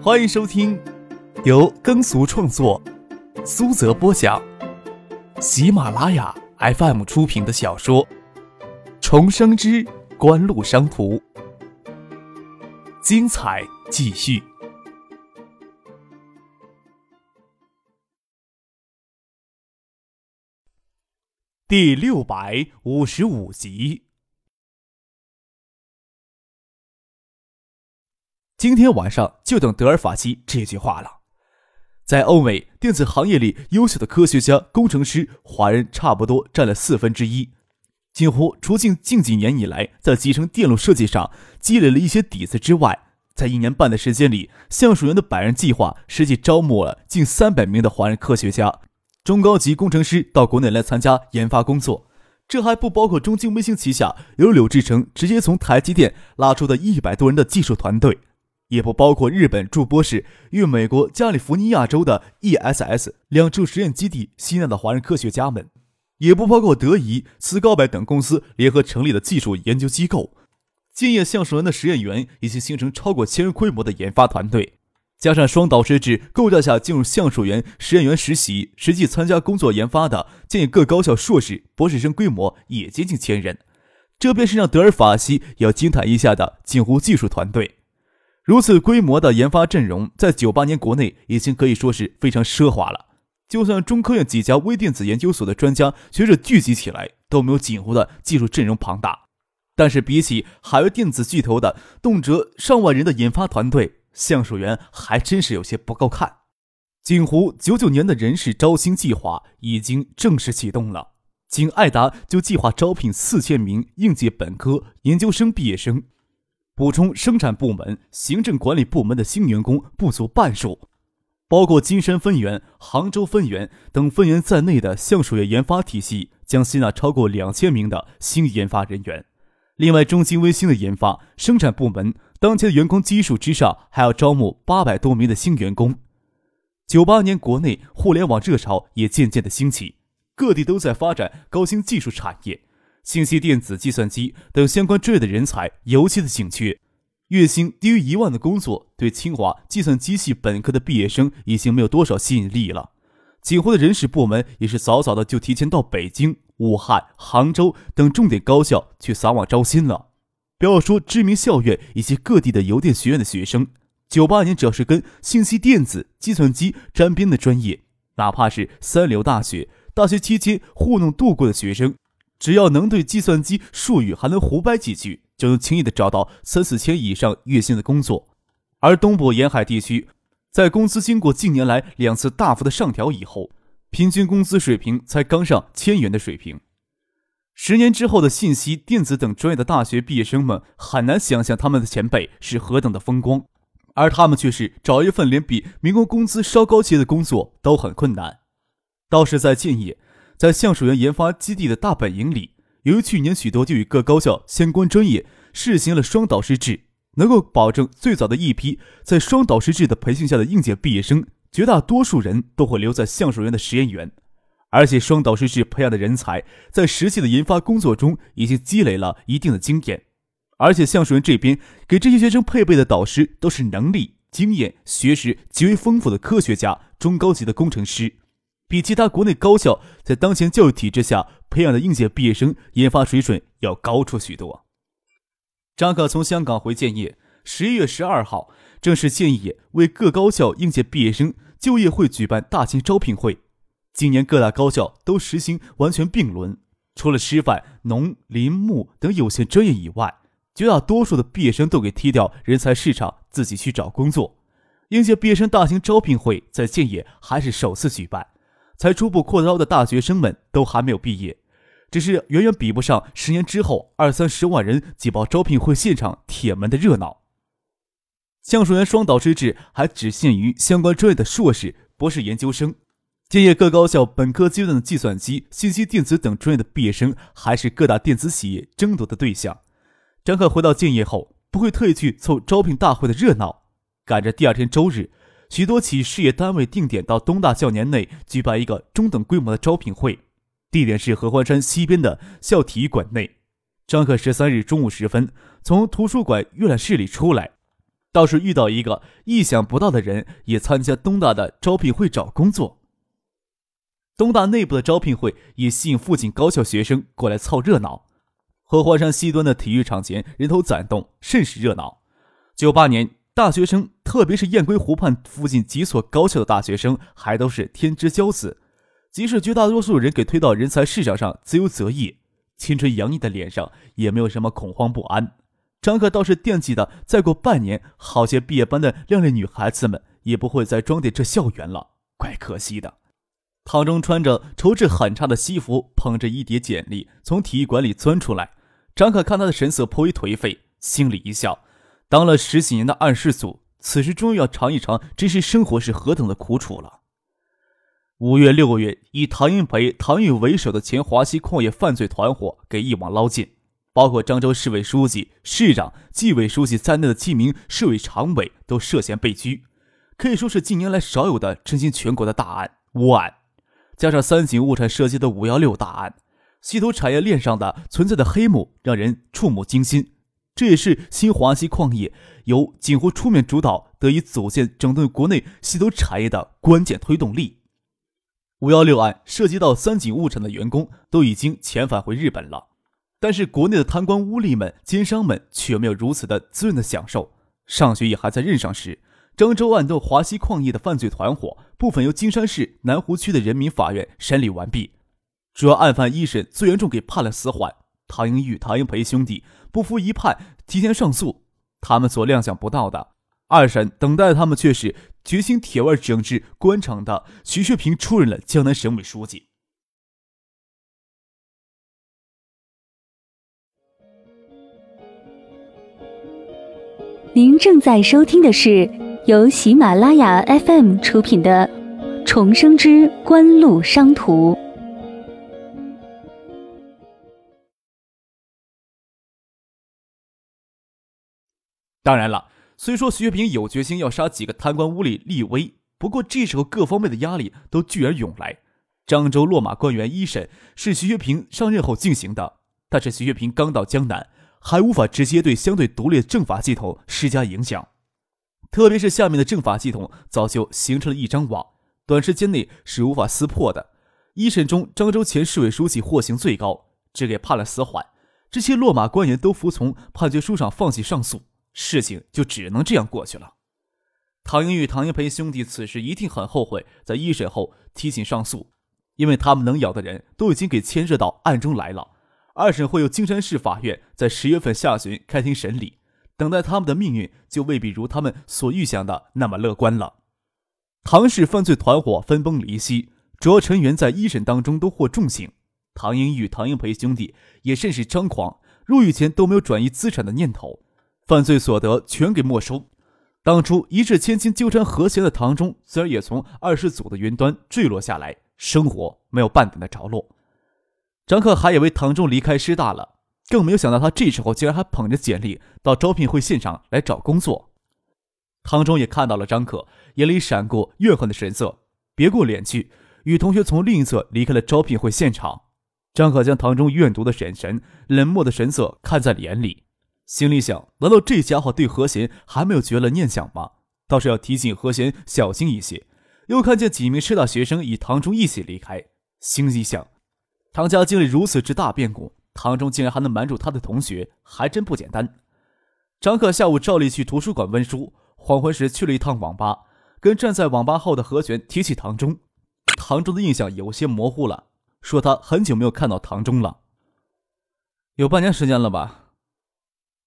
欢迎收听由耕俗创作、苏泽播讲、喜马拉雅 FM 出品的小说《重生之官路商途》，精彩继续，第六百五十五集。今天晚上就等德尔法西这句话了。在欧美电子行业里，优秀的科学家、工程师，华人差不多占了四分之一。几乎除近近几年以来在集成电路设计上积累了一些底子之外，在一年半的时间里，橡树园的百人计划实际招募了近三百名的华人科学家、中高级工程师到国内来参加研发工作。这还不包括中金微星旗下由柳志成直接从台积电拉出的一百多人的技术团队。也不包括日本驻波士与美国加利福尼亚州的 ESS 两处实验基地吸纳的华人科学家们，也不包括德仪、斯高柏等公司联合成立的技术研究机构。建业橡树园的实验员已经形成超过千人规模的研发团队，加上双导师制构架下进入橡树园实验员实习、实际参加工作研发的建业各高校硕士、博士生规模也接近千人。这便是让德尔法西要惊叹一下的锦湖技术团队。如此规模的研发阵容，在九八年国内已经可以说是非常奢华了。就算中科院几家微电子研究所的专家学者聚集起来，都没有锦湖的技术阵容庞大。但是比起海外电子巨头的动辄上万人的研发团队，橡树园还真是有些不够看。锦湖九九年的人事招新计划已经正式启动了，仅爱达就计划招聘四千名应届本科、研究生毕业生。补充生产部门、行政管理部门的新员工不足半数，包括金山分园、杭州分园等分园在内的橡树叶研发体系将吸纳超过两千名的新研发人员。另外，中金微星的研发生产部门当前的员工基数之上，还要招募八百多名的新员工。九八年国内互联网热潮也渐渐的兴起，各地都在发展高新技术产业。信息电子、计算机等相关专业的人才尤其的紧缺，月薪低于一万的工作对清华计算机系本科的毕业生已经没有多少吸引力了。锦湖的人事部门也是早早的就提前到北京、武汉、杭州等重点高校去撒网招新了。不要说知名校院以及各地的邮电学院的学生，九八年只要是跟信息电子、计算机沾边的专业，哪怕是三流大学，大学期间糊弄度过的学生。只要能对计算机术语还能胡掰几句，就能轻易的找到三四千以上月薪的工作。而东部沿海地区，在工资经过近年来两次大幅的上调以后，平均工资水平才刚上千元的水平。十年之后的信息、电子等专业的大学毕业生们，很难想象他们的前辈是何等的风光，而他们却是找一份连比民工工资稍高些的工作都很困难。倒是在建业。在橡树园研发基地的大本营里，由于去年许多就与各高校相关专业试行了双导师制，能够保证最早的一批在双导师制的培训下的应届毕业生，绝大多数人都会留在橡树园的实验园。而且双导师制培养的人才，在实际的研发工作中已经积累了一定的经验。而且橡树园这边给这些学生配备的导师，都是能力、经验、学识极为丰富的科学家、中高级的工程师。比其他国内高校在当前教育体制下培养的应届毕业生研发水准要高出许多。张可从香港回建业，十一月十二号，正是建业为各高校应届毕业生就业会举办大型招聘会。今年各大高校都实行完全并轮，除了师范、农林牧等有限专业以外，绝大多数的毕业生都给踢掉人才市场，自己去找工作。应届毕业生大型招聘会在建业还是首次举办。才初步扩招的大学生们都还没有毕业，只是远远比不上十年之后二三十万人挤爆招聘会现场铁门的热闹。橡树园双导师制还只限于相关专业的硕士、博士研究生，建业各高校本科阶段的计算机、信息电子等专业的毕业生还是各大电子企业争夺的对象。张克回到建业后，不会特意去凑招聘大会的热闹，赶着第二天周日。许多企事业单位定点到东大校年内举办一个中等规模的招聘会，地点是合欢山西边的校体育馆内。张克十三日中午时分从图书馆阅览室里出来，倒是遇到一个意想不到的人，也参加东大的招聘会找工作。东大内部的招聘会也吸引附近高校学生过来凑热闹。合欢山西端的体育场前人头攒动，甚是热闹。九八年，大学生，特别是雁归湖畔附近几所高校的大学生，还都是天之骄子。即使绝大多数人给推到人才市场上自由择业，青春洋溢的脸上也没有什么恐慌不安。张克倒是惦记的，再过半年，好些毕业班的靓丽女孩子们也不会再装点这校园了，怪可惜的。唐中穿着绸质很差的西服，捧着一叠简历从体育馆里钻出来。张可看他的神色颇为颓废，心里一笑。当了十几年的二世祖，此时终于要尝一尝真实生活是何等的苦楚了。五月、六月，以唐英培、唐玉为首的前华西矿业犯罪团伙给一网捞尽，包括漳州市委书记、市长、纪委书记在内的七名市委常委都涉嫌被拘，可以说是近年来少有的震惊全国的大案窝案。加上三井物产涉及的“五幺六”大案，稀土产业链上的存在的黑幕让人触目惊心。这也是新华西矿业由锦湖出面主导，得以组建整顿国内稀土产业的关键推动力。“五幺六”案涉及到三井物产的员工都已经遣返回日本了，但是国内的贪官污吏们、奸商们却没有如此的滋润的享受。上学也还在任上时。漳州案斗华西矿业的犯罪团伙部分由金山市南湖区的人民法院审理完毕，主要案犯一审最严重给判了死缓。唐英玉、唐英培兄弟不服一判，提前上诉。他们所料想不到的，二审等待他们却是决心铁腕整治官场的徐学平出任了江南省委书记。您正在收听的是。由喜马拉雅 FM 出品的《重生之官路商途》。当然了，虽说徐学平有决心要杀几个贪官污吏立威，不过这时候各方面的压力都聚而涌来。漳州落马官员一审是徐学平上任后进行的，但是徐学平刚到江南，还无法直接对相对独立的政法系统施加影响。特别是下面的政法系统早就形成了一张网，短时间内是无法撕破的。一审中，漳州前市委书记获刑最高，只给判了死缓。这些落马官员都服从判决书上放弃上诉，事情就只能这样过去了。唐英玉、唐英培兄弟此时一定很后悔在一审后提起上诉，因为他们能咬的人都已经给牵涉到案中来了。二审会有金山市法院在十月份下旬开庭审理。等待他们的命运就未必如他们所预想的那么乐观了。唐氏犯罪团伙分崩离析，主要成员在一审当中都获重刑。唐英玉、唐英培兄弟也甚是张狂，入狱前都没有转移资产的念头，犯罪所得全给没收。当初一掷千金纠缠和谐的唐中，自然也从二世祖的云端坠落下来，生活没有半点的着落。张克还以为唐中离开师大了。更没有想到，他这时候竟然还捧着简历到招聘会现场来找工作。唐中也看到了张可，眼里闪过怨恨的神色，别过脸去，与同学从另一侧离开了招聘会现场。张可将唐中怨毒的眼神、冷漠的神色看在眼里，心里想：难道这家伙对何贤还没有绝了念想吗？倒是要提醒何贤小心一些。又看见几名师大学生与唐中一起离开，心里想：唐家经历如此之大变故。唐中竟然还能瞒住他的同学，还真不简单。张克下午照例去图书馆温书，黄昏时去了一趟网吧，跟站在网吧后的何璇提起唐中。唐中的印象有些模糊了，说他很久没有看到唐中了，有半年时间了吧？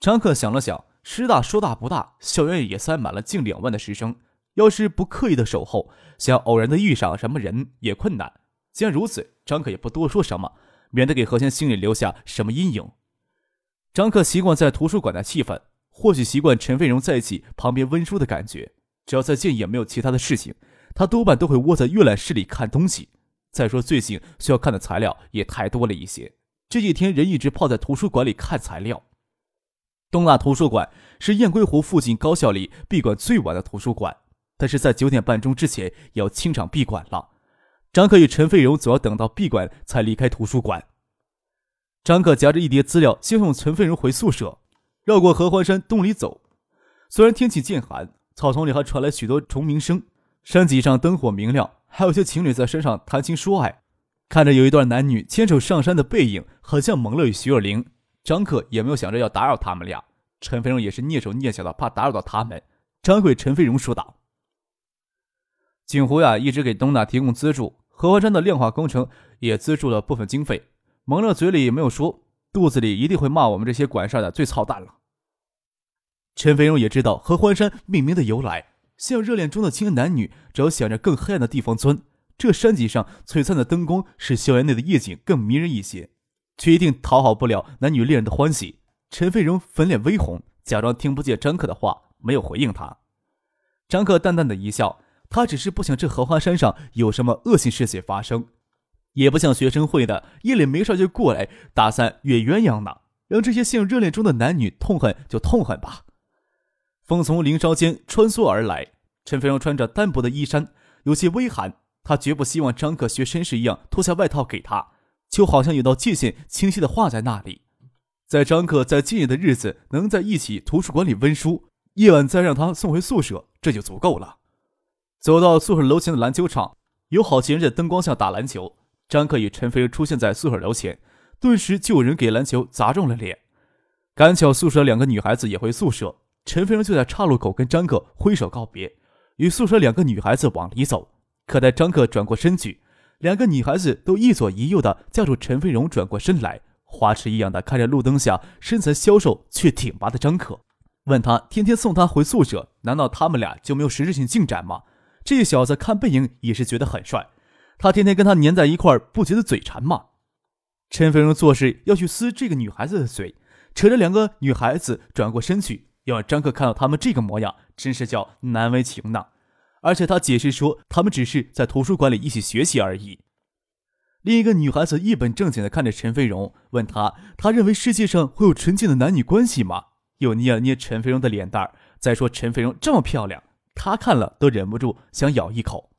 张克想了想，师大说大不大，校园里也塞满了近两万的师生，要是不刻意的守候，想偶然的遇上什么人也困难。既然如此，张克也不多说什么。免得给何仙心里留下什么阴影。张克习惯在图书馆的气氛，或许习惯陈飞荣在一起旁边温书的感觉。只要在建业没有其他的事情，他多半都会窝在阅览室里看东西。再说最近需要看的材料也太多了一些，这几天人一直泡在图书馆里看材料。东大图书馆是雁归湖附近高校里闭馆最晚的图书馆，但是在九点半钟之前要清场闭馆了。张克与陈飞荣总要等到闭馆才离开图书馆。张克夹着一叠资料，先送陈飞荣回宿舍，绕过合欢山东里走。虽然天气渐寒，草丛里还传来许多虫鸣声，山脊上灯火明亮，还有些情侣在山上谈情说爱。看着有一段男女牵手上山的背影，很像蒙乐与徐若琳。张克也没有想着要打扰他们俩，陈飞荣也是蹑手蹑脚的，怕打扰到他们。张贵陈飞荣说道：“锦湖呀，一直给东大提供资助，合欢山的炼化工程也资助了部分经费。蒙乐嘴里没有说，肚子里一定会骂我们这些管事的最操蛋了。”陈飞荣也知道合欢山命名的由来，像热恋中的青年男女，只要想着更黑暗的地方钻。这山脊上璀璨的灯光，使校园内的夜景更迷人一些，却一定讨好不了男女恋人的欢喜。陈飞荣粉脸微红，假装听不见张克的话，没有回应他。张克淡淡的一笑，他只是不想这荷花山上有什么恶性事情发生，也不像学生会的夜里没事就过来打算越鸳鸯呢，让这些陷入热恋中的男女痛恨就痛恨吧。风从林梢间穿梭而来，陈飞荣穿着单薄的衣衫，有些微寒。他绝不希望张可学绅士一样脱下外套给他，就好像有道界限清晰的画在那里。在张可在今夜的日子能在一起图书馆里温书，夜晚再让他送回宿舍，这就足够了。走到宿舍楼前的篮球场，有好些人在灯光下打篮球。张可与陈飞出现在宿舍楼前，顿时就有人给篮球砸中了脸。赶巧宿舍两个女孩子也回宿舍，陈飞就在岔路口跟张可挥手告别，与宿舍两个女孩子往里走。可待张克转过身去，两个女孩子都一左一右的叫住陈飞荣转过身来，花痴一样的看着路灯下身材消瘦却挺拔的张可，问他天天送他回宿舍，难道他们俩就没有实质性进展吗？这小子看背影也是觉得很帅，他天天跟他粘在一块儿，不觉得嘴馋吗？陈飞荣做事要去撕这个女孩子的嘴，扯着两个女孩子转过身去，要让张克看到他们这个模样，真是叫难为情呢。而且他解释说，他们只是在图书馆里一起学习而已。另一个女孩子一本正经地看着陈飞荣，问他：“他认为世界上会有纯净的男女关系吗？”又捏了捏陈飞荣的脸蛋儿。再说陈飞荣这么漂亮，他看了都忍不住想咬一口。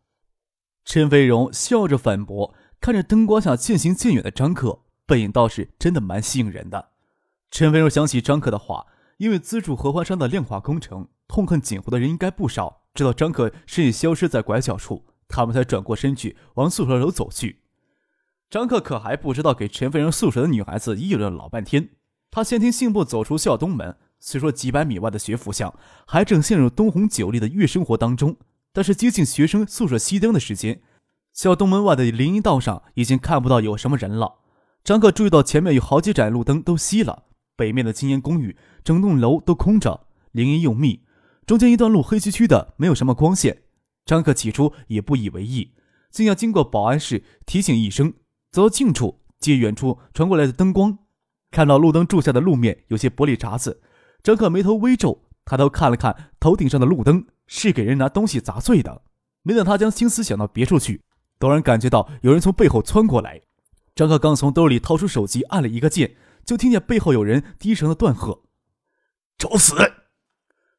陈飞荣笑着反驳，看着灯光下渐行渐远的张克，背影倒是真的蛮吸引人的。陈飞荣想起张克的话，因为资助合欢山的炼化工程，痛恨锦湖的人应该不少。直到张可身影消失在拐角处，他们才转过身去往宿舍楼走去。张克可还不知道，给陈飞荣宿舍的女孩子议论了老半天。他先听信步走出校东门，虽说几百米外的学府巷还正陷入灯红酒绿的月生活当中，但是接近学生宿舍熄灯的时间，校东门外的林荫道上已经看不到有什么人了。张克注意到前面有好几盏路灯都熄了，北面的青年公寓整栋楼都空着，林荫又密。中间一段路黑黢黢的，没有什么光线。张克起初也不以为意，竟要经过保安室提醒一声。走到近处，借远处传过来的灯光，看到路灯柱下的路面有些玻璃碴子。张克眉头微皱，抬头看了看头顶上的路灯，是给人拿东西砸碎的。没等他将心思想到别处去，突然感觉到有人从背后窜过来。张克刚从兜里掏出手机按了一个键，就听见背后有人低声的断喝：“找死！”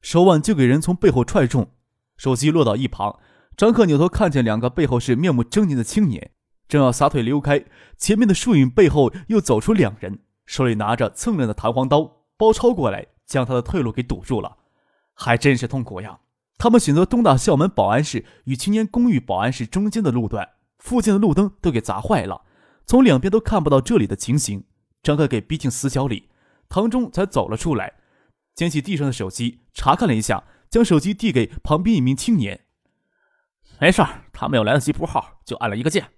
手腕就给人从背后踹中，手机落到一旁。张克扭头看见两个背后是面目狰狞的青年，正要撒腿溜开，前面的树影背后又走出两人，手里拿着锃亮的弹簧刀，包抄过来，将他的退路给堵住了。还真是痛苦呀！他们选择东大校门保安室与青年公寓保安室中间的路段，附近的路灯都给砸坏了，从两边都看不到这里的情形。张克给逼进死角里，唐中才走了出来。捡起地上的手机，查看了一下，将手机递给旁边一名青年。没事儿，他没有来得及拨号，就按了一个键。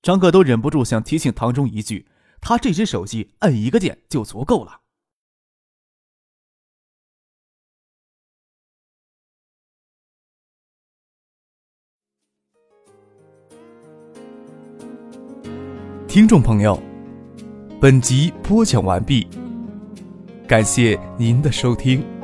张克都忍不住想提醒唐中一句：他这只手机按一个键就足够了。听众朋友，本集播讲完毕。感谢您的收听。